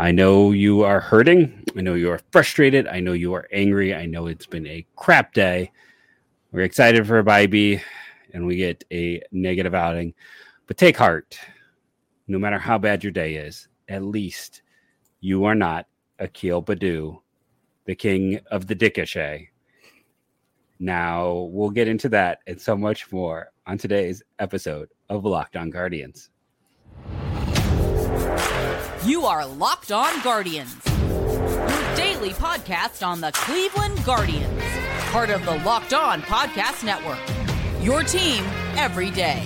I know you are hurting. I know you are frustrated. I know you are angry. I know it's been a crap day. We're excited for a Bibee and we get a negative outing. But take heart. No matter how bad your day is, at least you are not Akil Baddoo, the king of the Dickashay. Now we'll get into that and so much more on today's episode of Locked On Guardians. You are Locked On Guardians, your daily podcast on the Cleveland Guardians, part of the Locked On Podcast Network. Your team every day.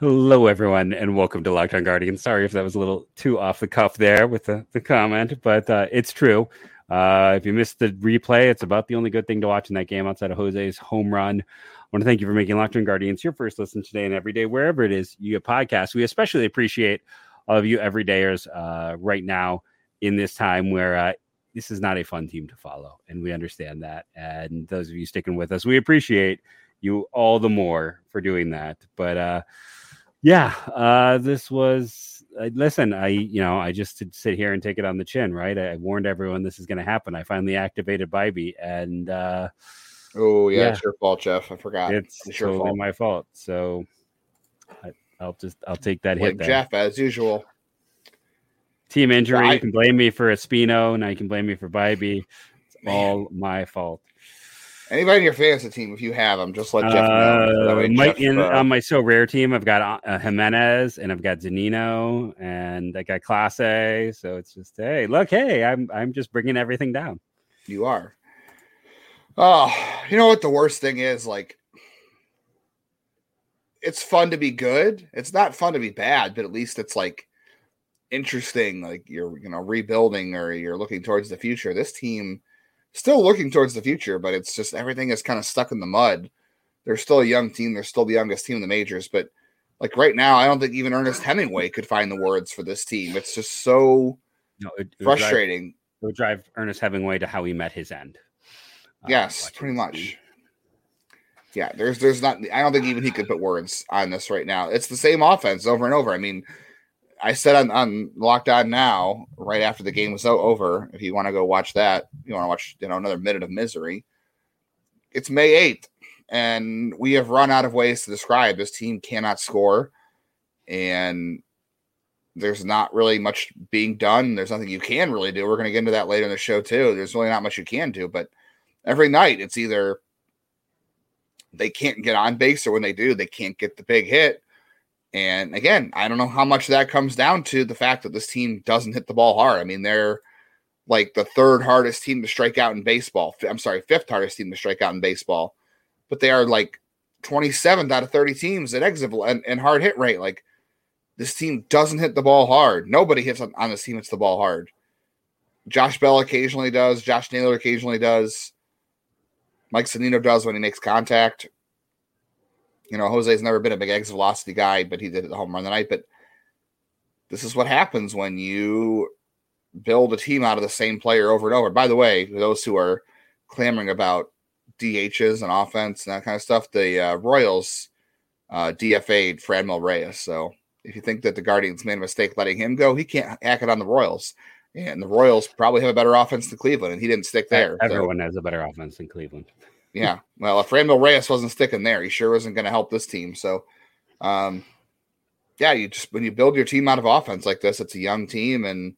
Hello, everyone, and welcome to Locked On Guardians. Sorry if that was a little too off the cuff there with the, the comment, but uh, it's true. Uh, if you missed the replay, it's about the only good thing to watch in that game outside of Jose's home run. I want to thank you for making Locked On Guardians your first listen today and every day, wherever it is you get podcasts. We especially appreciate all of you everydayers uh, right now in this time where uh, this is not a fun team to follow, and we understand that. And those of you sticking with us, we appreciate you all the more for doing that. But uh, yeah, uh, this was. Uh, listen, I you know I just sit here and take it on the chin, right? I, I warned everyone this is going to happen. I finally activated Bibee, and uh, oh yeah, yeah, it's your fault, Jeff. I forgot. It's, it's totally fault. my fault. So I, will just I'll take that hit. There. Jeff, as usual. Team injury. I, you can blame me for Espino. Now you can blame me for Bibee. It's man. all my fault. Anybody in your fantasy team, if you have them, just let Jeff know. Uh, my, Jeff, in, uh, on my Sorare team, I've got uh, Gimenez and I've got Zunino and I got Clase. So it's just, hey, look, hey, I'm I'm just bringing everything down. You are. Oh, you know what the worst thing is? Like, it's fun to be good. It's not fun to be bad, but at least it's like interesting. Like you're, you know, rebuilding or you're looking towards the future. This team still looking towards the future, but it's just everything is kind of stuck in the mud. They're still a young team. They're still the youngest team in the majors, but like right now, I don't think even Ernest Hemingway could find the words for this team. It's just so no, it, it frustrating. Would drive, it would drive Ernest Hemingway to how he met his end. Uh, yes, pretty much. Yeah, there's there's not. I don't think even he could put words on this right now. It's the same offense over and over. I mean, I said on, on Locked On Now right after the game was over. If you want to go watch that, you want to watch you know another minute of misery. It's May eighth, and we have run out of ways to describe this team cannot score, and there's not really much being done. There's nothing you can really do. We're going to get into that later in the show too. There's really not much you can do, but every night it's either they can't get on base, or when they do, they can't get the big hit and again, I don't know how much that comes down to the fact that this team doesn't hit the ball hard. I mean, they're like the third hardest team to strike out in baseball. I'm sorry, fifth hardest team to strike out in baseball, but they are like 27th out of 30 teams at exit and, and hard hit rate. Like this team doesn't hit the ball hard. Nobody hits on, on this team hits the ball hard. Josh Bell occasionally does. Josh Naylor occasionally does. Mike Zunino does when he makes contact. You know, Jose's never been a big exit velocity guy, but he did the home run tonight. But this is what happens when you build a team out of the same player over and over. By the way, those who are clamoring about DHs and offense and that kind of stuff, the uh, Royals uh, DFA'd Franmil Reyes. So if you think that the Guardians made a mistake letting him go, he can't hack it on the Royals. And the Royals probably have a better offense than Cleveland, and he didn't stick there. Everyone so. has a better offense than Cleveland. Yeah. Well, if Franmil Reyes wasn't sticking there, he sure wasn't going to help this team. So, um, yeah, you just when you build your team out of offense like this, it's a young team, and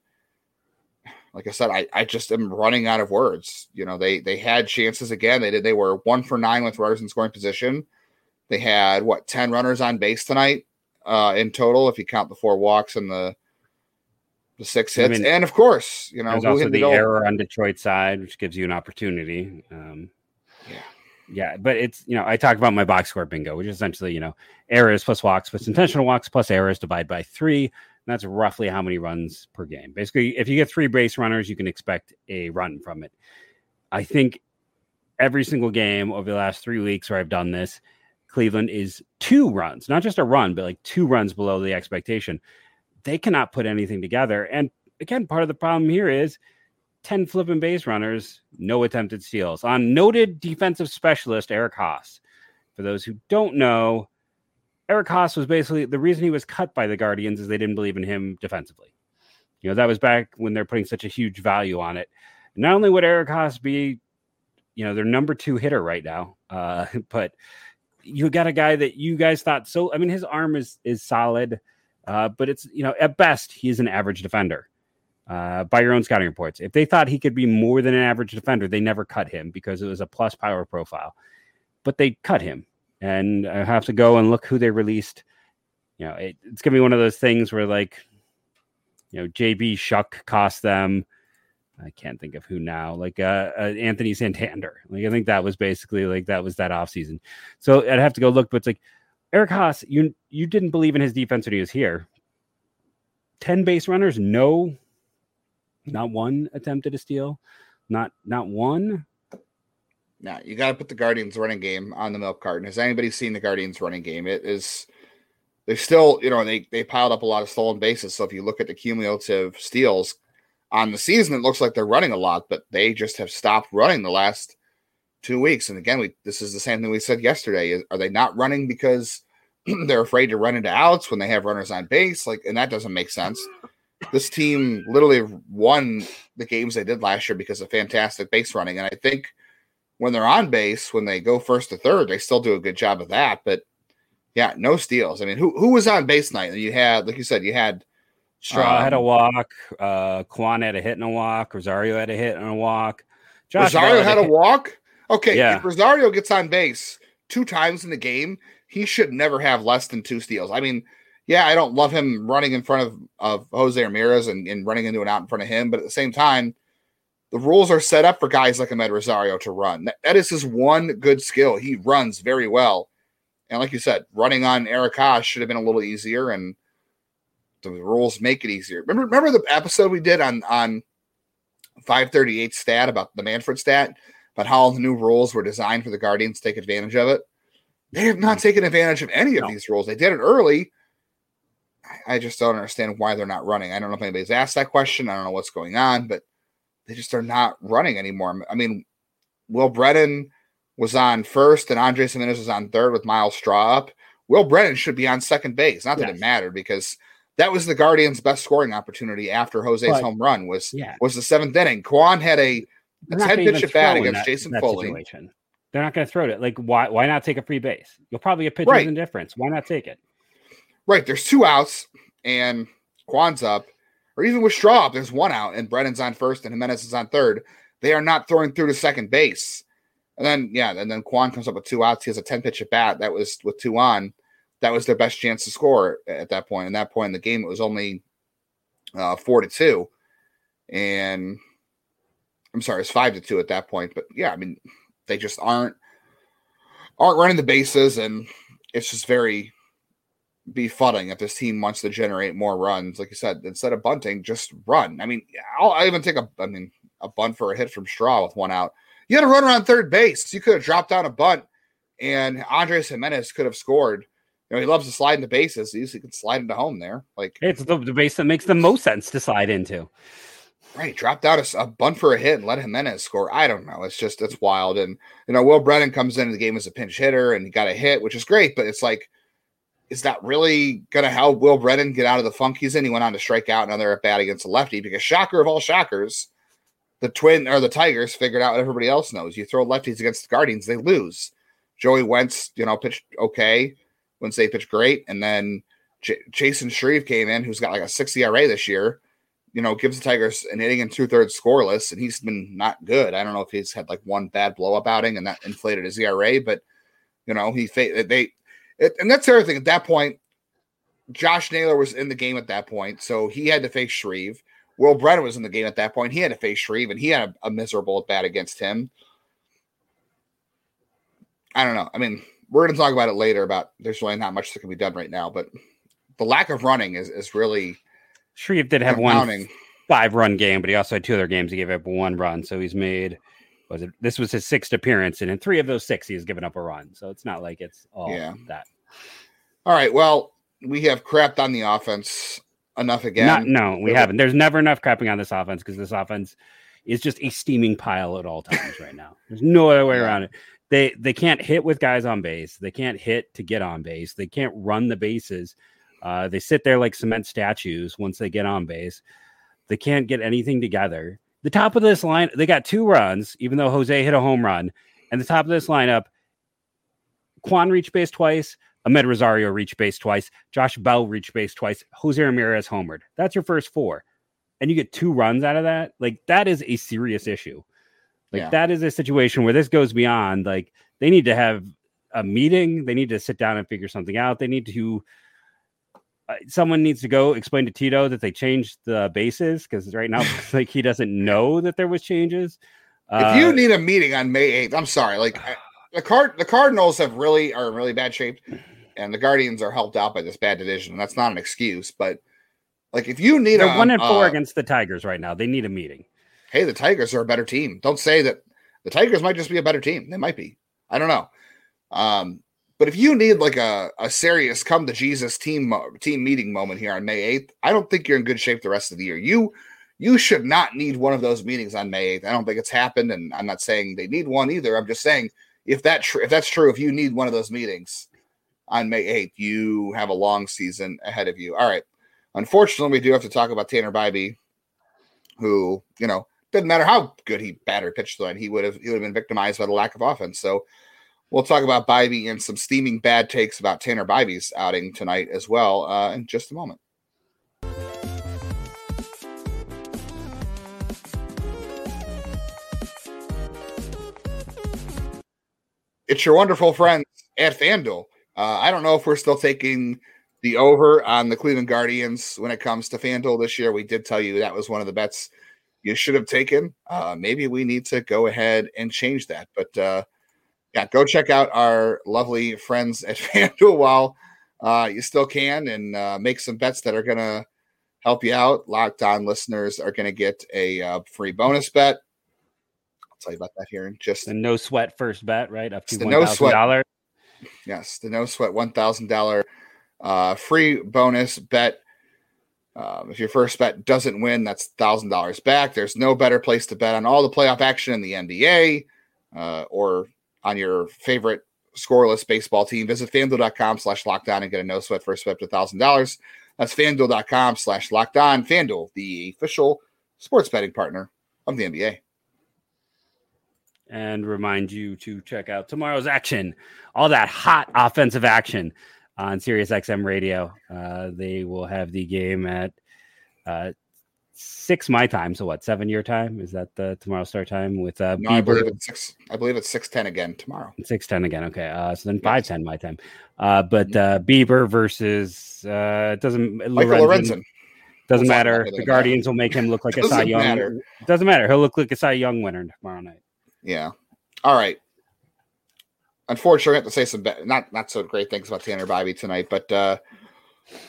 like I said, I, I just am running out of words. You know, they they had chances again. They did. They were one for nine with runners in scoring position. They had what ten runners on base tonight uh, in total, if you count the four walks and the the six hits, I mean, and of course, you know, there's also the, error on Detroit side, which gives you an opportunity. Um. Yeah, but it's you know I talk about my box score bingo, which is essentially you know errors plus walks plus intentional walks plus errors divided by three. And that's roughly how many runs per game. Basically, if you get three base runners, you can expect a run from it. I think every single game over the last three weeks where I've done this, Cleveland is two runs, not just a run, but like two runs below the expectation. They cannot put anything together. And again, part of the problem here is 10 flipping base runners, no attempted steals. On noted defensive specialist Eric Haase. For those who don't know, Eric Haase was basically the reason he was cut by the Guardians is they didn't believe in him defensively. You know, that was back when they're putting such a huge value on it. Not only would Eric Haase be, you know, their number two hitter right now, uh, but you got a guy that you guys thought so. I mean, his arm is is solid, uh, but it's you know at best he's an average defender. Uh, by your own scouting reports, if they thought he could be more than an average defender, they never cut him because it was a plus power profile. But they cut him, and I have to go and look who they released. You know, it, it's gonna be one of those things where like, you know, JB Shuck cost them I can't think of who now, like uh, uh, Anthony Santander. Like I think that was basically like that was that offseason. So I'd have to go look, but it's like Eric Haase, you you didn't believe in his defense when he was here. 10 base runners, no, not one attempted a steal, not not one. Now you got to put the Guardians running game on the milk carton. Has anybody seen the Guardians running game? It is they still, you know, they they piled up a lot of stolen bases. So if you look at the cumulative steals, on the season, it looks like they're running a lot, but they just have stopped running the last two weeks. And again, we this is the same thing we said yesterday. Are they not running because they're afraid to run into outs when they have runners on base? Like, and that doesn't make sense. This team literally won the games they did last year because of fantastic base running. And I think when they're on base, when they go first to third, they still do a good job of that. But yeah, no steals. I mean, who who was on base night? You had, like you said, you had Straw um, had a walk. Uh, Kwan had a hit and a walk. Rosario had a hit and a walk. Josh Rosario had a, a walk. Okay, yeah. if Rosario gets on base two times in the game, he should never have less than two steals. I mean, yeah, I don't love him running in front of, of Jose Ramirez and, and running into an out in front of him, but at the same time, the rules are set up for guys like Amed Rosario to run. that, that is his one good skill. He runs very well. And like you said, running on Eric Haase should have been a little easier. And the rules make it easier. Remember, remember the episode we did on on 538 stat about the Manfred stat about how all the new rules were designed for the Guardians to take advantage of it. They have not mm-hmm. taken advantage of any of no. these rules. They did it early. I, just don't understand why they're not running. I don't know if anybody's asked that question. I don't know what's going on, but they just are not running anymore. I mean, Will Brennan was on first and Andres Gimenez was on third with Myles Straw up. Will Brennan should be on second base. Not that yes. it mattered because – that was the Guardians' best scoring opportunity after Jose's but, home run was yeah. was the seventh inning. Kwan had a, a ten pitch at bat against that, Jason Foley. Situation. They're not going to throw it. Like why? Why not take a free base? You'll probably get pitchers right. in difference. Why not take it? Right. There's two outs and Kwan's up, or even with Straw up, there's one out and Brennan's on first and Gimenez is on third. They are not throwing through to second base. And then yeah, and then Kwan comes up with two outs. He has a ten pitch at bat. That was with two on that was their best chance to score at that point. And that point in the game, it was only uh, four to two, and I'm sorry, it's five to two at that point. But yeah, I mean, they just aren't aren't running the bases, and it's just very befuddling if this team wants to generate more runs. Like you said, instead of bunting, just run. I mean, I'll I even take a I mean a bunt for a hit from Straw with one out. You had a runner on third base. You could have dropped down a bunt, and Andres Gimenez could have scored You know, he loves to slide into bases. He can slide into home there. Like it's the, the base that makes the most sense to slide into. Right, dropped out a, a bunt for a hit and let Gimenez score. I don't know. It's just it's wild. And you know, Will Brennan comes into the game as a pinch hitter and he got a hit, which is great. But it's like, is that really going to help Will Brennan get out of the funk he's in? He went on to strike out another at bat against a lefty because shocker of all shockers, the twin or the Tigers figured out what everybody else knows. You throw lefties against the Guardians, they lose. Joey Wentz, you know, pitched okay. Wednesday pitched great, and then J- Chasen Shreve came in, who's got like a six ERA this year. You know, gives the Tigers an inning and two thirds scoreless, and he's been not good. I don't know if he's had like one bad blow up outing and that inflated his ERA, but you know he they it, and that's the other thing. At that point, Josh Naylor was in the game at that point, so he had to face Shreve. Will Brennan was in the game at that point. He had to face Shreve, and he had a, a miserable at bat against him. I don't know. I mean, we're going to talk about it later. About there's really not much that can be done right now, but the lack of running is is really. Shreve did have one five run game, but he also had two other games. He gave up one run, so he's made. Was it? This was his sixth appearance, and in three of those six, he has given up a run. So it's not like it's all yeah. that. All right. Well, we have crapped on the offense enough again. Not, no, we haven't. There's never enough crapping on this offense because this offense, is just a steaming pile at all times right now. There's no other way around it. They they can't hit with guys on base. They can't hit to get on base. They can't run the bases. Uh, they sit there like cement statues once they get on base. They can't get anything together. The top of this line, they got two runs, even though Jose hit a home run. And the top of this lineup, Kwan reached base twice, Amed Rosario reached base twice, Josh Bell reached base twice, Jose Ramirez homered. That's your first four. And you get two runs out of that. Like that is a serious issue. Like Yeah. that is a situation where this goes beyond like they need to have a meeting. They need to sit down and figure something out. They need to someone needs to go explain to Tito that they changed the bases because right now like he doesn't know that there was changes. If you Uh, need a meeting on May eighth, I'm sorry. Like I- the card, the Cardinals have really are in really bad shape, and the Guardians are helped out by this bad division. That's not an excuse, but like if you need they're a one and four uh, against the Tigers right now. They need a meeting. hey, the Tigers are a better team. Don't say that the Tigers might just be a better team. They might be. I don't know. Um, but if you need like a, a serious come to Jesus team mo- team meeting moment here on May 8th, I don't think you're in good shape the rest of the year. You you should not need one of those meetings on May 8th. I don't think it's happened, and I'm not saying they need one either. I'm just saying if that tr- if that's true, if you need one of those meetings on May 8th, you have a long season ahead of you. All right. Unfortunately, we do have to talk about Tanner Bibee, who, you know, didn't matter how good he batted pitched tonight, he would have he would have been victimized by the lack of offense. So we'll talk about Bibee and some steaming bad takes about Tanner Bibee's outing tonight as well uh, in just a moment. It's your wonderful friends at FanDuel. Uh, I don't know if we're still taking the over on the Cleveland Guardians when it comes to FanDuel this year. We did tell you that was one of the bets you should have taken. Uh, maybe we need to go ahead and change that. But uh, yeah, go check out our lovely friends at FanDuel while uh, you still can and uh, make some bets that are going to help you out. Locked on listeners are going to get a uh, free bonus bet. I'll tell you about that here in just The no sweat first bet, right? Up to the no sweat. dollars. Yes, the no sweat one thousand dollar uh, free bonus bet. Um, if your first bet doesn't win, that's thousand dollars back. There's no better place to bet on all the playoff action in the NBA uh, or on your favorite scoreless baseball team. Visit fanduel.com slash lockedon and get a no sweat first bet to thousand dollars. That's fanduel.com slash lockedon. Fanduel, the official sports betting partner of the NBA. and remind you to check out tomorrow's action, all that hot offensive action on Sirius XM radio. Uh, they will have the game at uh, six my time. So what, seven your time? Is that the tomorrow start time with uh, No, I believe it's six. I believe it's six ten again tomorrow. Six ten again. Okay, uh, so then five ten my time. Uh, but uh, Bieber versus uh, it doesn't Mm-hmm. Michael Lorenzen- Lorenzen. doesn't matter. really The matter. Guardians will make him look like a Cy Young. matter. Doesn't matter. He'll look like a Cy Young winner tomorrow night. Yeah. All right. Unfortunately, I have to say some ba- not not so great things about Tanner Bobby tonight, but uh,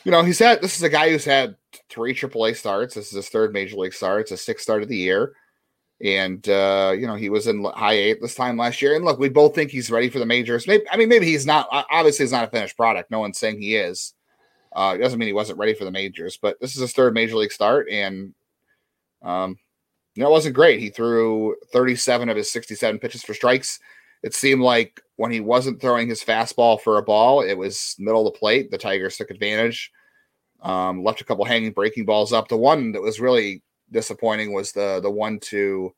you know he's had this is a guy who's had three AAA starts. This is his third major league start. It's a sixth start of the year, and uh, you know he was in High-A this time last year. And look, we both think he's ready for the majors. Maybe I mean maybe he's not. Obviously, he's not a finished product. No one's saying he is. Uh, it doesn't mean he wasn't ready for the majors, but this is his third major league start, and um, you know, it wasn't great. He threw 37 of his 67 pitches for strikes. It seemed like when he wasn't throwing his fastball for a ball, it was middle of the plate. The Tigers took advantage, um, left a couple hanging breaking balls up. The one that was really disappointing was the the one to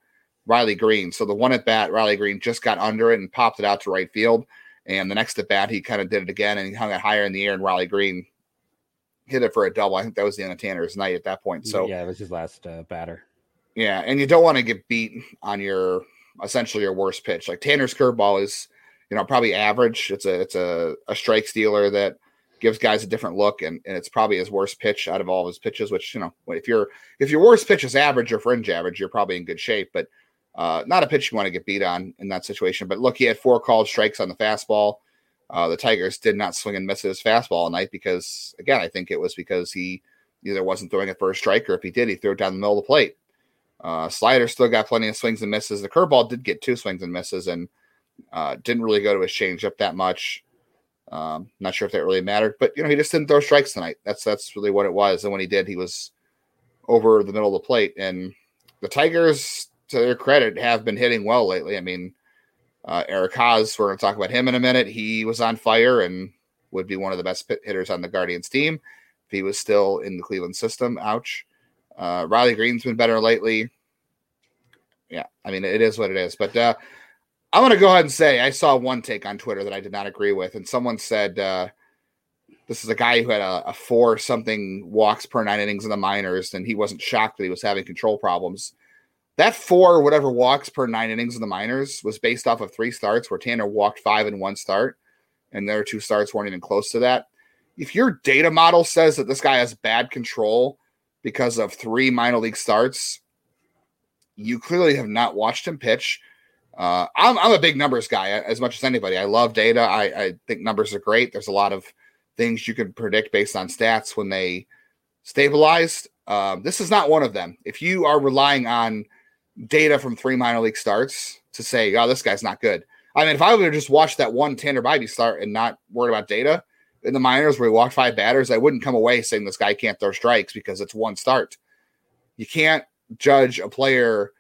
Riley Greene. So the one at bat, Riley Greene just got under it and popped it out to right field. And the next at bat, he kind of did it again and he hung it higher in the air, and Riley Greene hit it for a double. I think that was the end of Tanner's night at that point. So yeah, it was his last uh, batter. yeah, and you don't want to get beat on your essentially your worst pitch. Like Tanner's curveball is, you know, probably average. It's a it's a, a strike stealer that gives guys a different look, and, and it's probably his worst pitch out of all of his pitches. Which you know, if your if your worst pitch is average or fringe average, you're probably in good shape. But uh, not a pitch you want to get beat on in that situation. But look, he had four called strikes on the fastball. Uh, the Tigers did not swing and miss his fastball all night because, again, I think it was because he either wasn't throwing a strike or if he did, he threw it down the middle of the plate. Uh, slider still got plenty of swings and misses. The curveball did get two swings and misses and uh, didn't really go to his changeup that much. Um, not sure if that really mattered, but you know he just didn't throw strikes tonight. That's that's really what it was. And when he did, he was over the middle of the plate. And the Tigers to their credit, have been hitting well lately. I mean, uh, Eric Haase, we're going to talk about him in a minute. He was on fire and would be one of the best hitters on the Guardians team if he was still in the Cleveland system. Ouch. Uh, Riley Greene's been better lately. Yeah, I mean, it is what it is. But uh, I'm going to go ahead and say I saw one take on Twitter that I did not agree with. And someone said, uh, this is a guy who had a, a, four something walks per nine innings in the minors, and he wasn't shocked that he was having control problems. That four, whatever walks per nine innings in the minors, was based off of three starts where Tanner walked five in one start, and their two starts weren't even close to that. If your data model says that this guy has bad control because of three minor league starts, you clearly have not watched him pitch. Uh, I'm, I'm a big numbers guy as much as anybody. I love data. I, I think numbers are great. There's a lot of things you can predict based on stats when they stabilized. Um, this is not one of them. If you are relying on data from three minor league starts to say, oh, this guy's not good. I mean, if I would have just watched that one Tanner Bibee start and not worried about data in the minors where he walked five batters, I wouldn't come away saying this guy can't throw strikes because it's one start. You can't judge a player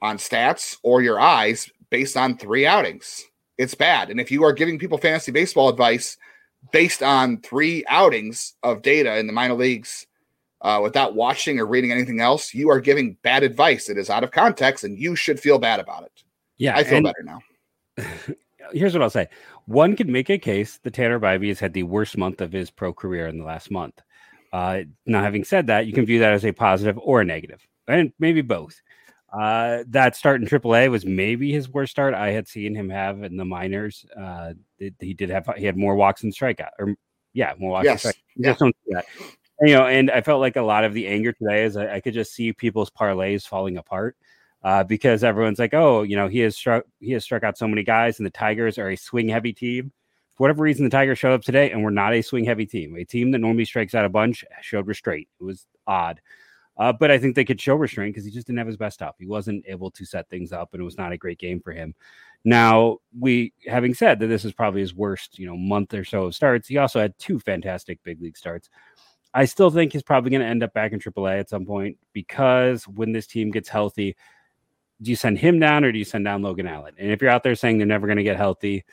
on stats or your eyes based on three outings. It's bad. And if you are giving people fantasy baseball advice based on three outings of data in the minor leagues uh, without watching or reading anything else, you are giving bad advice. It is out of context, and you should feel bad about it. Yeah, I feel better now. Here's what I'll say: one could make a case that Tanner Bibee has had the worst month of his pro career in the last month. Uh, now, having said that, you can view that as a positive or a negative, and maybe both. Uh, that start in AAA was maybe his worst start I had seen him have in the minors. Uh, it, he did have he had more walks and strikeout, or yeah, more walks yes. and strikeout. Yeah. Just don't see that. And, you know, and I felt like a lot of the anger today is I, I could just see people's parlays falling apart uh, because everyone's like, oh, you know, he has struck he has struck out so many guys, and the Tigers are a swing heavy team. For whatever reason, the Tigers showed up today, and we're not a swing heavy team. A team that normally strikes out a bunch showed restraint. It was odd. Uh, but I think they could show restraint because he just didn't have his best stuff. He wasn't able to set things up, and it was not a great game for him. Now, we having said that this is probably his worst, you know, month or so of starts. He also had two fantastic big league starts. I still think he's probably going to end up back in AAA at some point because when this team gets healthy, do you send him down or do you send down Logan Allen? And if you're out there saying they're never going to get healthy,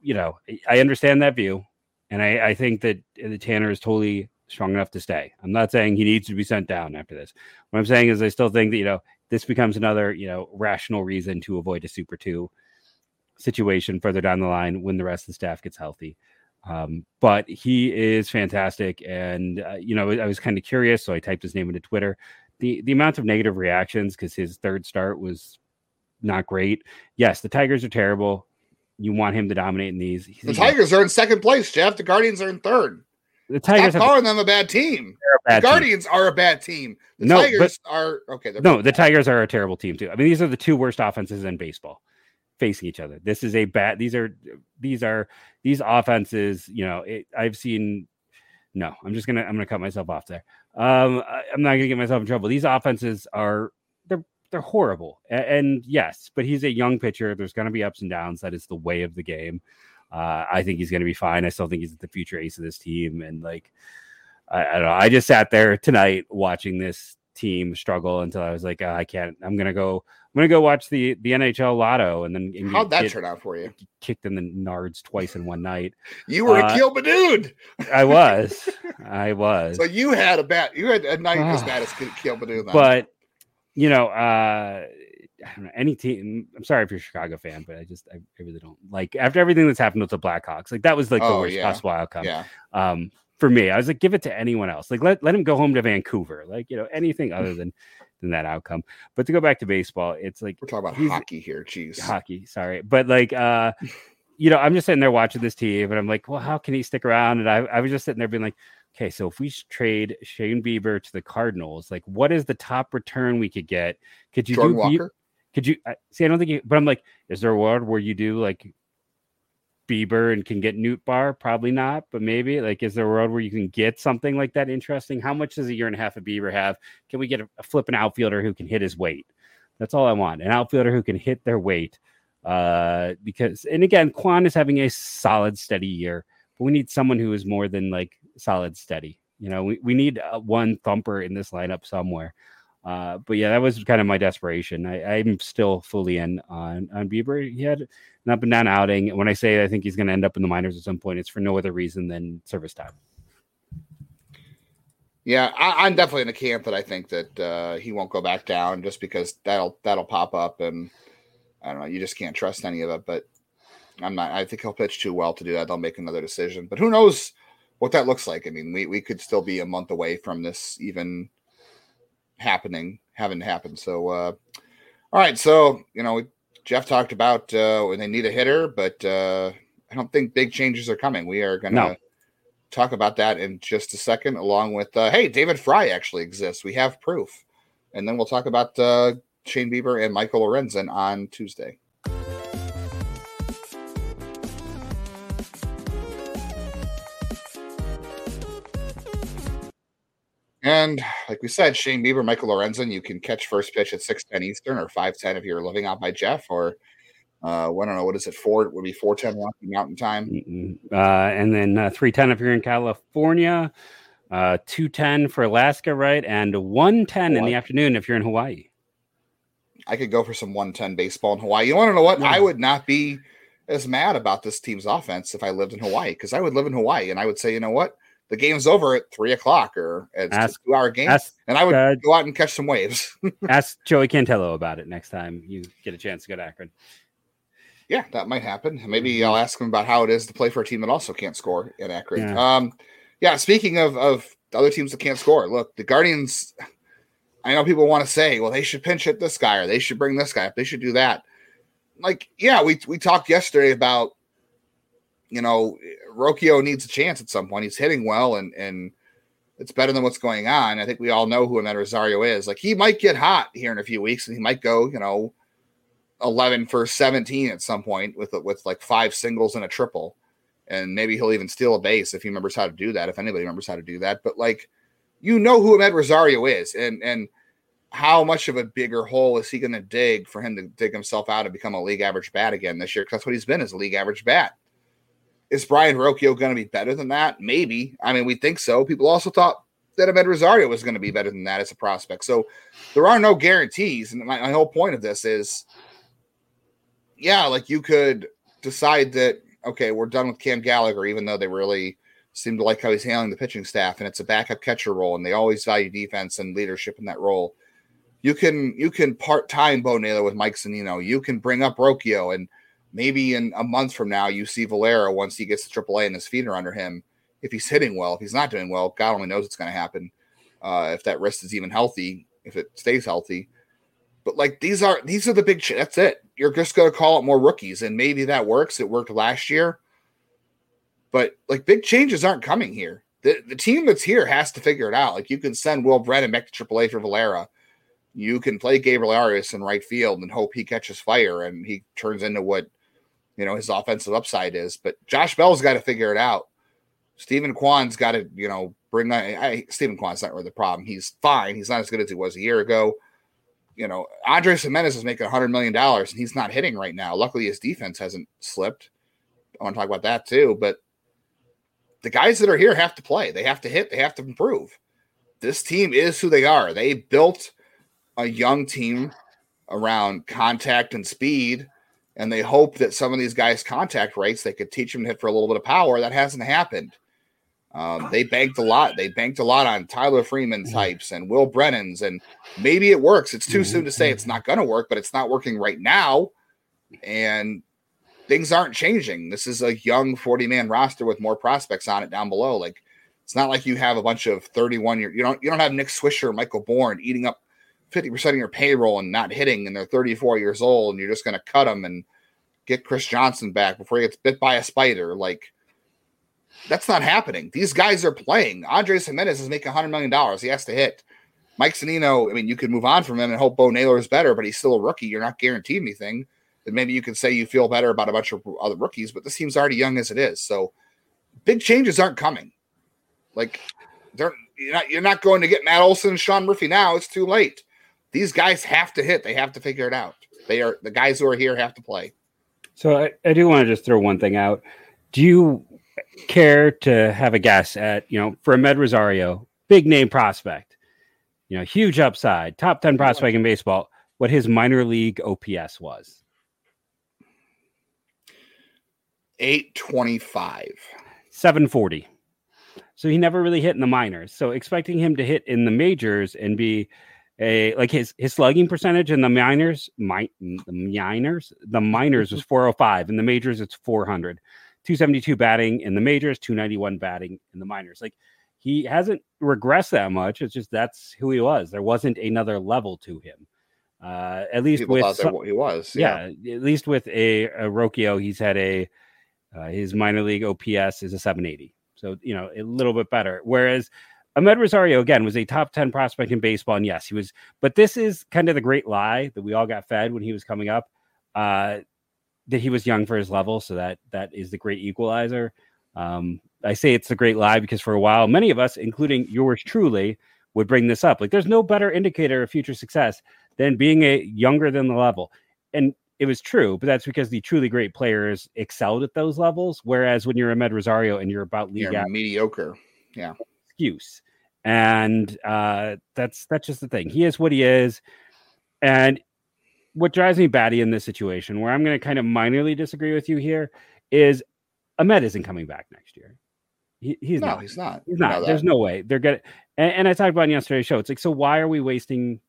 you know, I understand that view, and I, I think that the Tanner is totally strong enough to stay. I'm not saying he needs to be sent down after this. What I'm saying is I still think that, you know, this becomes another, you know, rational reason to avoid a super two situation further down the line when the rest of the staff gets healthy. Um, but he is fantastic. And, uh, you know, I was kind of curious. So I typed his name into Twitter. The, the amount of negative reactions because his third start was not great. Yes, the Tigers are terrible. You want him to dominate in these. The Tigers are in second place, Jeff. The Guardians are in third. The Tigers Stop calling them a bad team. A bad the Guardians team. are a bad team. The no, Tigers are okay. No, the Tigers are a terrible team too. I mean, these are the two worst offenses in baseball facing each other. This is a bad. These are these are these offenses. You know, it, I've seen. No, I'm just gonna I'm gonna cut myself off there. Um, I, am not gonna get myself in trouble. These offenses are they're they're horrible. And, and yes, but he's a young pitcher. There's gonna be ups and downs. That is the way of the game. Uh, I think he's going to be fine. I still think he's the future ace of this team. And like, I, I, don't know. I just sat there tonight watching this team struggle until I was like, oh, I can't. I'm gonna go. I'm gonna go watch the the NHL Lotto, and then and how'd that get, turn out for you? Kicked in the nards twice in one night. You were uh, a Keel dude. I was. I was. So you had a bat. You had a night as bad as Keel But you know, uh, I don't know any team. I'm sorry if you're a Chicago fan, but I just I, I really don't like after everything that's happened with the Blackhawks. Like that was like the oh, worst yeah. possible outcome. Yeah. Um, for me, I was like, give it to anyone else. Like let let him go home to Vancouver. Like you know anything other than than that outcome. But to go back to baseball, it's like we're talking about hockey here. Jeez, hockey. Sorry, but like uh. You know, I'm just sitting there watching this team, and I'm like, "Well, how can he stick around?" And I, I was just sitting there being like, okay, so if we trade Shane Bieber to the Cardinals, like what is the top return we could get? Could you Jordan do Walker? Could you see? I don't think you, but I'm like, is there a world where you do like Bieber and can get Nootbaar? Probably not, but maybe like, is there a world where you can get something like that interesting? How much does a year and a half of Bieber have? Can we get a, a flipping outfielder who can hit his weight? That's all I want. An outfielder who can hit their weight. Uh, because and again, Kwan is having a solid, steady year, but we need someone who is more than like solid, steady. You know, we, we need uh, one thumper in this lineup somewhere. Uh, but yeah, that was kind of my desperation. I, am still fully in on on Bieber. He had an up and down outing. And when I say I think he's going to end up in the minors at some point, it's for no other reason than service time. Yeah, I, am definitely in the camp that I think that uh, he won't go back down just because that'll that'll pop up and I don't know. You just can't trust any of it. But I'm not. I think he'll pitch too well to do that. They'll make another decision. But who knows what that looks like? I mean, we we could still be a month away from this even happening, having happened. So, uh, all right. So you know, Jeff talked about uh, when they need a hitter, but uh, I don't think big changes are coming. We are going to. No talk about that in just a second, along with uh, hey, David Fry actually exists. We have proof, and then we'll talk about uh, Shane Bieber and Michael Lorenzen on Tuesday. And like we said, Shane Bieber, Michael Lorenzen, you can catch first pitch at 610 Eastern or 510 if you're living out by Jeff, or uh, well, I don't know what is it. Four It would be four ten Rocky Mountain time, uh, and then uh, three ten if you're in California, uh, two ten for Alaska, right, and one ten in the afternoon if you're in Hawaii. I could go for some 110 baseball in Hawaii. You want to know what? Yeah. I would not be as mad about this team's offense if I lived in Hawaii because I would live in Hawaii and I would say, you know what? The game's over at three o'clock or it's ask, two hour game. Ask, and I would uh, go out and catch some waves. ask Joey Cantillo about it next time you get a chance to go to Akron. Yeah, that might happen. Maybe mm-hmm. I'll ask him about how it is to play for a team that also can't score in Akron. Yeah. Um, yeah. Speaking of of other teams that can't score, look, the Guardians. I know people want to say, well, they should pinch hit this guy or they should bring this guy up. They should do that. Like, yeah, we we talked yesterday about, you know, Rocchio needs a chance at some point. He's hitting well and and it's better than what's going on. I think we all know who Amed Rosario is. Like he might get hot here in a few weeks and he might go, you know, 11 for 17 at some point with with like five singles and a triple and maybe he'll even steal a base if he remembers how to do that if anybody remembers how to do that but like you know who Amed Rosario is and and how much of a bigger hole is he going to dig for him to dig himself out and become a league average bat again this year because that's what he's been as a league average bat is Brayan Rocchio going to be better than that? Maybe. I mean we think so. People also thought that Amed Rosario was going to be better than that as a prospect. So there are no guarantees. And my, my whole point of this is yeah, like you could decide that okay, we're done with Cam Gallagher, even though they really seem to like how he's handling the pitching staff, and it's a backup catcher role, and they always value defense and leadership in that role. You can you can part time Bo Naylor with Mike Zunino. You can bring up Rocchio, and maybe in a month from now, you see Valera once he gets to AAA and his feet are under him. If he's hitting well, if he's not doing well, God only knows what's going to happen. Uh, if that wrist is even healthy, if it stays healthy, but like these are these are the big. Ch- that's it. You're just going to call it more rookies, and maybe that works. It worked last year, but like big changes aren't coming here. The the team that's here has to figure it out. Like you can send Will Brennan back to AAA for Valera. You can play Gabriel Arias in right field and hope he catches fire and he turns into what you know his offensive upside is. But Josh Bell's got to figure it out. Steven Kwan's got to you know bring that. I, Steven Kwan's not really the problem. He's fine. He's not as good as he was a year ago you know, Andres Gimenez is making $100 million and he's not hitting right now. Luckily, his defense hasn't slipped. I want to talk about that too. But the guys that are here have to play, they have to hit, they have to improve. This team is who they are. They built a young team around contact and speed, and they hope that some of these guys' contact rates they could teach them to hit for a little bit of power. That hasn't happened. Um, they banked a lot. They banked a lot on Tyler Freeman mm-hmm. types and Will Brennan's, and maybe it works. It's too mm-hmm. soon to say it's not going to work, but it's not working right now, and things aren't changing. This is a young 40 man roster with more prospects on it down below. Like it's not like you have a bunch of 31 year. You don't you don't have Nick Swisher, Michael Bourn eating up 50 percent of your payroll and not hitting, and they're 34 years old, and you're just going to cut them and get Chris Johnson back before he gets bit by a spider. Like that's not happening. These guys are playing. Andres Gimenez is making $100 million. He has to hit. Mike Zunino, I mean, you could move on from him and hope Bo Naylor is better, but he's still a rookie. You're not guaranteed anything. And maybe you could say you feel better about a bunch of other rookies, but this team's already young as it is. So big changes aren't coming. Like, they're you're not, you're not going to get Matt Olson and Sean Murphy now. It's too late. These guys have to hit. They have to figure it out. They are the guys who are here have to play. So I, I do want to just throw one thing out. Do you care to have a guess at, you know, for Amed Rosario, big name prospect, you know, huge upside, top 10 prospect in baseball, what his minor league OPS was. 825. 740. So he never really hit in the minors. So expecting him to hit in the majors and be a like his his slugging percentage in the minors, mi- the minors, the minors was 405. In the majors, it's 400. 272 batting in the majors, 291 batting in the minors. Like he hasn't regressed that much. It's just that's who he was. There wasn't another level to him. Uh, at least People with some- he was. yeah. at least with a, a Rocchio, he's had a uh, his minor league OPS is a 780. So you know a little bit better. Whereas Amed Rosario again was a top 10 prospect in baseball, and yes, he was. But this is kind of the great lie that we all got fed when he was coming up. Uh, that he was young for his level, so that that is the great equalizer. Um, I say it's the great lie because for a while, many of us, including yours truly, would bring this up. Like, there's no better indicator of future success than being a younger than the level. And it was true, but that's because the truly great players excelled at those levels. Whereas when you're Amed Rosario and you're about league You're mediocre. Yeah, excuse. And uh, that's that's just the thing. He is what he is. And what drives me batty in this situation, where I'm going to kind of minorly disagree with you here, is Amed isn't coming back next year. He, he's no, not. he's not. He's You know not. There's no way they're gonna. And, and I talked about yesterday's show. It's like, so why are we wasting?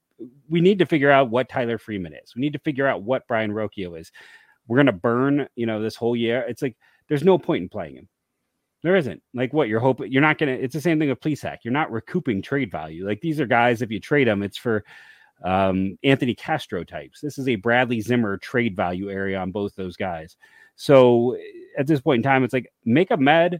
We need to figure out what Tyler Freeman is. We need to figure out what Brayan Rocchio is. We're gonna burn, you know, this whole year. It's like there's no point in playing him. There isn't. Like what you're hoping. You're not gonna. It's the same thing with Plesac. You're not recouping trade value. Like these are guys. If you trade them, it's for um, Anthony Castro types. This is a Bradley Zimmer trade value area on both those guys. So at this point in time, it's like make Amed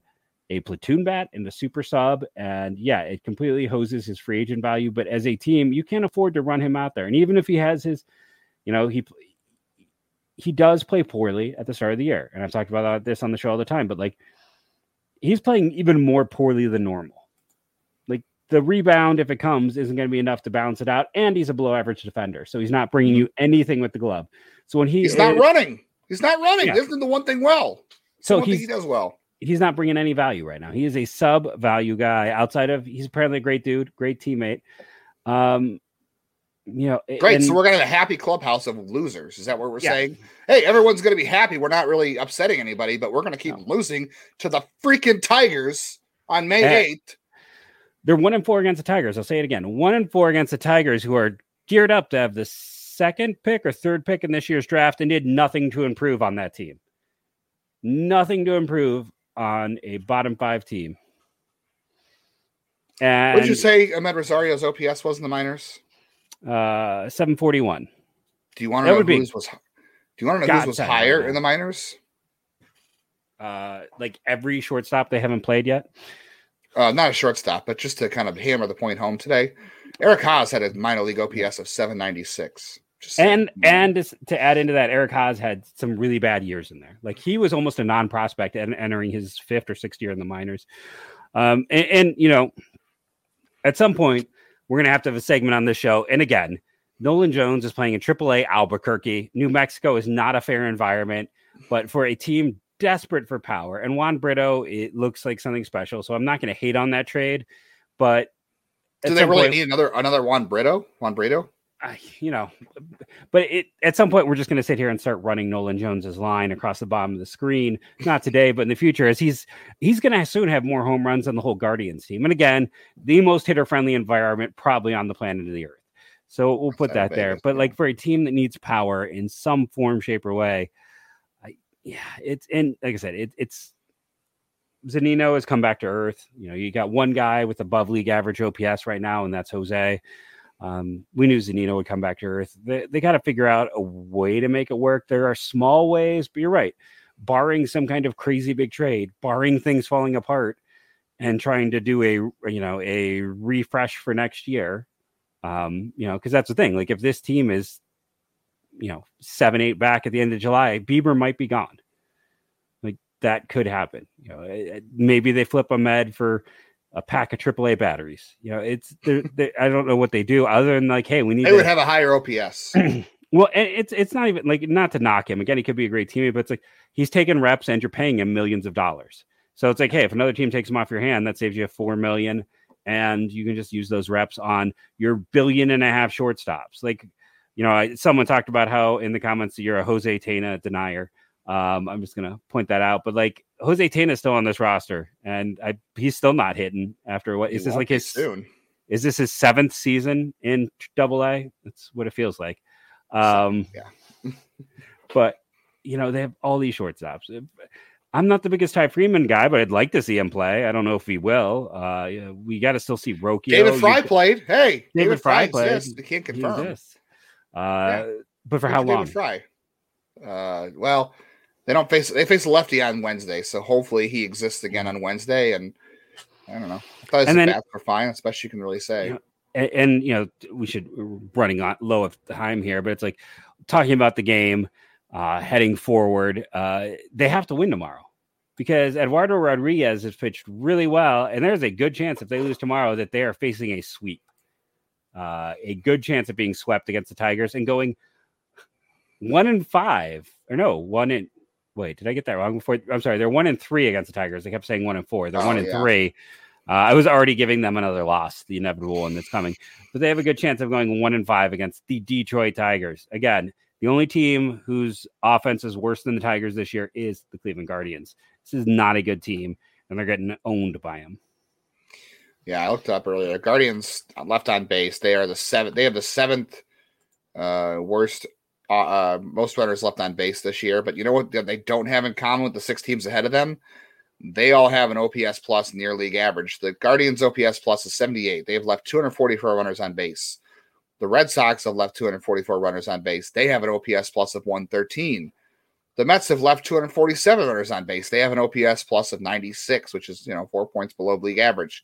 a platoon bat and a super sub. And yeah, it completely hoses his free agent value. But as a team, you can't afford to run him out there. And even if he has his, you know, he he does play poorly at the start of the year. And I've talked about this on the show all the time, but like he's playing even more poorly than normal. Like the rebound, if it comes, isn't going to be enough to balance it out. And he's a below average defender. So he's not bringing you anything with the glove. So when he He's not is- running. He's not running. Yeah. This is the one thing well. so he does well. he's not bringing any value right now. He is a sub value guy outside of he's apparently a great dude, great teammate. Um, you know, Great. and- so we're gonna have a happy clubhouse of losers. Is that what we're Yeah. saying? Hey, everyone's gonna be happy. We're not really upsetting anybody, but we're gonna keep losing to the freaking Tigers on May eighth. they're one and four against the Tigers. I'll say it again: one and four against the Tigers, who are geared up to have the second pick or third pick in this year's draft, and did nothing to improve on that team. Nothing to improve on a bottom five team. And What did you say Amed Rosario's OPS was in the minors? Uh, seven forty one. Do you want That to know would be- was? Do you want to know God, whose was higher in the minors? Uh, like every shortstop they haven't played yet. Uh, not a shortstop, but just to kind of hammer the point home today. Eric Haase had a minor league OPS of 796. Just And and this- to add into that, Eric Haase had some really bad years in there. Like he was almost a non-prospect and entering his fifth or sixth year in the minors. Um, and, and you know, at some point we're gonna have to have a segment on this show. And again, Nolan Jones is playing in AAA Albuquerque. New Mexico is not a fair environment, but for a team desperate for power, and Juan Brito, it looks like something special. So I'm not gonna hate on that trade, but do they really point- need another another Juan Brito? Juan Brito? I- you know, but it at some point we're just going to sit here and start running Nolan Jones's line across the bottom of the screen. Not today, but in the future, as he's he's going to soon have more home runs than the whole Guardians team. And again, the most hitter friendly environment probably on the planet of the Earth. So we'll put that there. But like for a team that needs power in some form, shape, or way, I, yeah, it's and like I said, it, it's Zunino has come back to earth. You know, you got one guy with above league average OPS right now, and that's Jose. Um, we knew Zunino would come back to earth. They, they got to figure out a way to make it work. There are small ways, but you're right. Barring some kind of crazy big trade, barring things falling apart, and trying to do a you know a refresh for next year. Um, you know, because that's the thing. Like if this team is, you know, seven eight back at the end of July, Bieber might be gone. Like that could happen. You know, eh, eh, maybe they flip Amed for a pack of AAA batteries. You know, it's they're, they I don't know what they do other than like, hey, we need They to would have a higher OPS. well, it's it's not even like not to knock him again. He could be a great teammate, but it's like he's taking reps and you're paying him millions of dollars. So it's like, hey, if another team takes him off your hand, that saves you four million, and you can just use those reps on your billion and a half shortstops. Like, you know, I, someone talked about how in the comments you're a Jose Tena denier. Um, I'm just gonna point that out, but like Jose Tena is still on this roster, and I, he's still not hitting after what He is this like his soon? is this his seventh season in Double A? That's what it feels like. Um, yeah. but you know they have all these shortstops. I'm not the biggest Ty Freeman guy, but I'd like to see him play. I don't know if he will. Uh, we got to still see Roki. David Fry played. Hey, David Fry Fry exists. played. We can't He confirm. exists. Uh, But for how David long? Fry. Uh, well, they don't face they face lefty on Wednesday, so hopefully he exists again on Wednesday. And I don't know. I thought his And then- bats were fine. That's best you can really say. And, and you know we should we're running on low of time here but it's like talking about the game uh heading forward uh they have to win tomorrow because eduardo rodriguez has pitched really well and there's a good chance if they lose tomorrow that they are facing a sweep uh a good chance of being swept against the tigers and going one in five or no one in wait did i get that wrong before i'm sorry they're one in three against the tigers they kept saying one in four they're Oh, one in yeah. three uh, I was already giving them another loss, the inevitable one that's coming, but they have a good chance of going one and five against the Detroit Tigers. Again, the only team whose offense is worse than the Tigers this year is the Cleveland Guardians. This is not a good team, and they're getting owned by them. Yeah, I looked up earlier. Guardians left on base. They are the seventh. They have the seventh uh, worst, uh, uh, most runners left on base this year. But you know what? They don't have in common with the six teams ahead of them. They all have an OPS plus near league average. The Guardians OPS plus is 78. They have left 244 runners on base. The Red Sox have left 244 runners on base. They have an OPS plus of 113. The Mets have left 247 runners on base. They have an OPS plus of 96, which is you know four points below league average.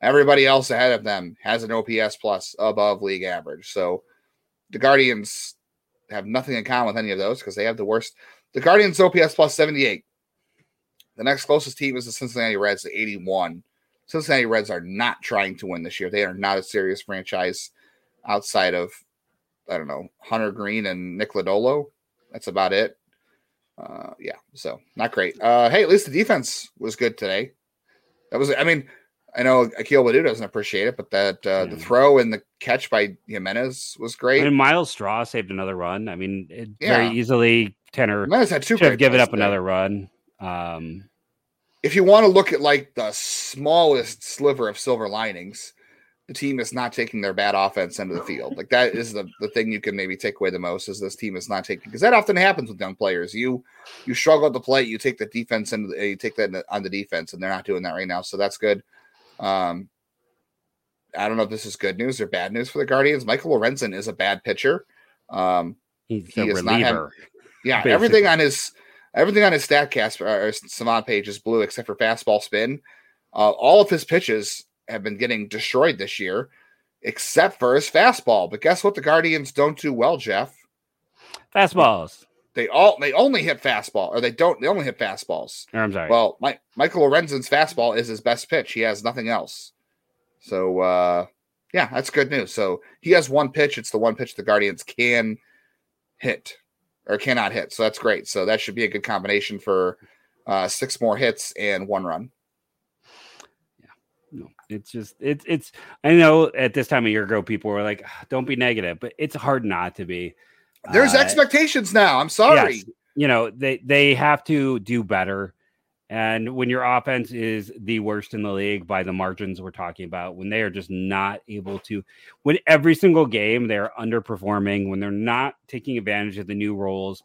Everybody else ahead of them has an OPS plus above league average. So the Guardians have nothing in common with any of those because they have the worst. The Guardians OPS plus 78. The next closest team is the Cincinnati Reds at 81. Cincinnati Reds are not trying to win this year. They are not a serious franchise outside of, I don't know, Hunter Greene and Nick Lodolo. That's about it. Uh, yeah, so not great. Uh, hey, at least the defense was good today. That was, I mean, I know Akil Baddoo doesn't appreciate it, but that uh, the throw and the catch by Gimenez was great. And Myles Straw saved another run. I mean, it Yeah. very easily Tenor Gimenez had two should have given up today. another run. Um, if you want to look at like the smallest sliver of silver linings, the team is not taking their bad offense into the field. Like that is the, the thing you can maybe take away the most is this team is not taking because that often happens with young players. You you struggle at the plate, you take the defense and you take that on the defense, and they're not doing that right now. So that's good. Um, I don't know if this is good news or bad news for the Guardians. Michael Lorenzen is a bad pitcher. Um, he's He a is not having- reliever. yeah, Basically. everything on his everything on his Statcast or, or Savant page is blue except for fastball spin. Uh, all of his pitches have been getting destroyed this year, except for his fastball. But guess what? The Guardians don't do well, Jeff. Fastballs. They all they only hit fastball, or they don't. They only hit fastballs. Or, I'm sorry. Well, my, Michael Lorenzen's fastball is his best pitch. He has nothing else. So uh, yeah, that's good news. So he has one pitch. It's the one pitch the Guardians can hit or cannot hit. So that's great. So that should be a good combination for uh, six more hits and one run. Yeah, no, it's just it's it's. I know at this time of year ago, people were like, "Ah, "Don't be negative," but it's hard not to be. There's Uh, expectations now. I'm sorry. yes, you know they they have to do better, and when your offense is the worst in the league by the margins we're talking about, when they are just not able to, when every single game they're underperforming, when they're not taking advantage of the new roles.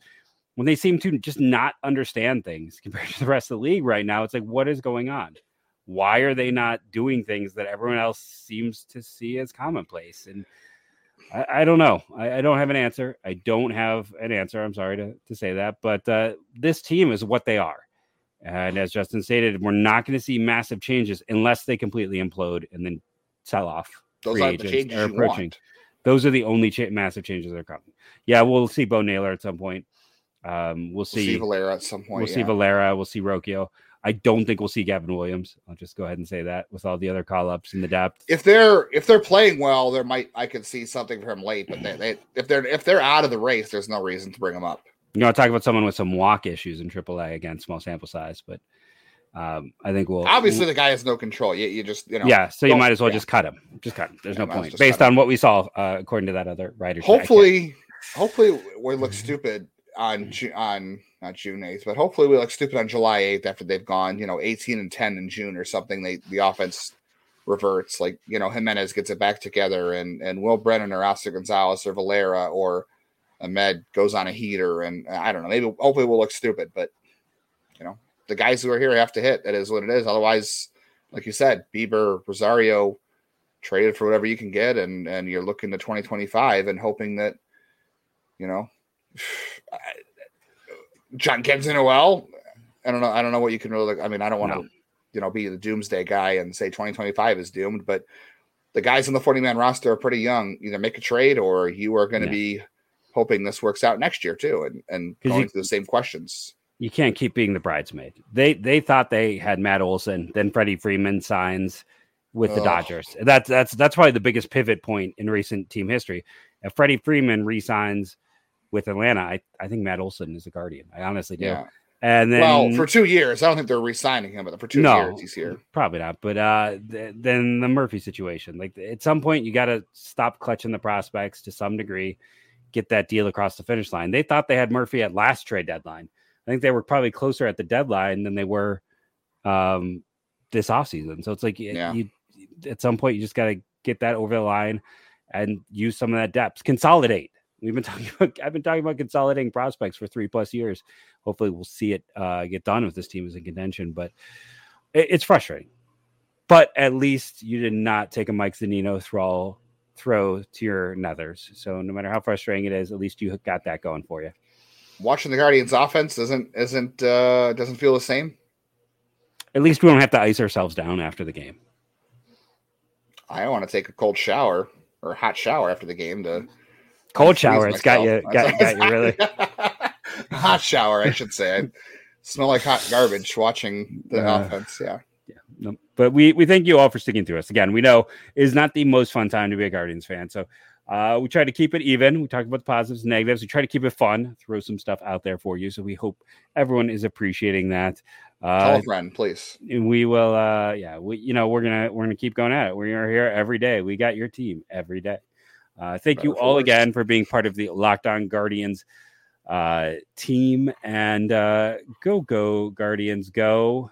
When they seem to just not understand things compared to the rest of the league right now, it's like, what is going on? why are they not doing things that everyone else seems to see as commonplace? And I, I don't know. I, I don't have an answer. I don't have an answer. I'm sorry to, to say that, but uh, this team is what they are. And as Justin stated, we're not going to see massive changes unless they completely implode and then sell off. Those aren't the changes are you approaching. want. Those are the only cha- massive changes that are coming. Yeah, we'll see Bo Naylor at some point. Um, we'll We'll see. see Valera at some point. We'll see. Valera. We'll see Rocchio. I don't think we'll see Gavin Williams. I'll just go ahead and say that with all the other call ups in the depth. if they're if they're playing well, there might I could see something from late. But they, they if they're if they're out of the race, there's no reason to bring them up. You know, talk about someone with some walk issues in AAA again, small sample size, but Um, I think we'll obviously the guy has no control. You, you just you know yeah, so you might as well yeah. just cut him. Just cut him. There's Yeah, no well point based cut him. on what we saw uh, according to that other writer. hopefully hopefully we look stupid on on not June 8th, but hopefully we look stupid on July 8th after they've gone, you know, 18 and 10 in June or something. They the offense reverts, like you know, Gimenez gets it back together and and Will Brennan or Oscar Gonzalez or Valera or Amed goes on a heater and uh, I don't know, maybe hopefully we'll look stupid, but you know, the guys who are here have to hit. That is what it is. Otherwise, like you said, Bieber, Rosario, traded for whatever you can get, and and you're looking to 2025 and hoping that you know Jhonkensy Noel. I don't know. I don't know what you can really. I mean, I don't want to, No. you know, be the doomsday guy and say 2025 is doomed, but the guys on the 40 man roster are pretty young. Either make a trade or you are going to Yeah. be hoping this works out next year too, and and going you- through the same questions. you can't keep being the bridesmaid. They they thought they had Matt Olson, then Freddie Freeman signs with the Ugh. Dodgers. That's that's that's probably the biggest pivot point in recent team history. If Freddie Freeman resigns with Atlanta, I, I think Matt Olson is a guardian. I honestly do. Yeah. And then well, for two years, I don't think they're re-signing him, but for two No. years he's here. Probably not. But uh, th- then the Murphy situation. Like at some point, you got to stop clutching the prospects to some degree, get that deal across the finish line. They thought they had Murphy at last trade deadline. I think they were probably closer at the deadline than they were um, this offseason. So it's like Yeah. you, at some point, you just got to get that over the line and use some of that depth. Consolidate. We've been talking about. I've been talking about consolidating prospects for three plus years. Hopefully, we'll see it uh, get done if this team is in contention. But it, it's frustrating. But at least you did not take a Mike Zunino throw throw to your nethers. So no matter how frustrating it is, at least you got that going for you. Watching the Guardians offense isn't isn't uh doesn't feel the same. At least we don't have to ice ourselves down after the game. I want to take a cold shower or a hot shower after the game to Cold shower, it's got you, got, got you really. hot shower, I should say. I smell like hot garbage watching the Uh, offense. Yeah. No, but we we thank you all for sticking through us. Again, we know is not the most fun time to be a Guardians fan, so uh, we try to keep it even. We talk about the positives, and negatives. We try to keep it fun, throw some stuff out there for you. So we hope everyone is appreciating that. Tell Uh, a friend, please. and we will uh yeah we you know we're gonna we're gonna keep going at it we are here every day we got your team every day uh thank you all again for being part of the locked on guardians uh team. And uh go go guardians go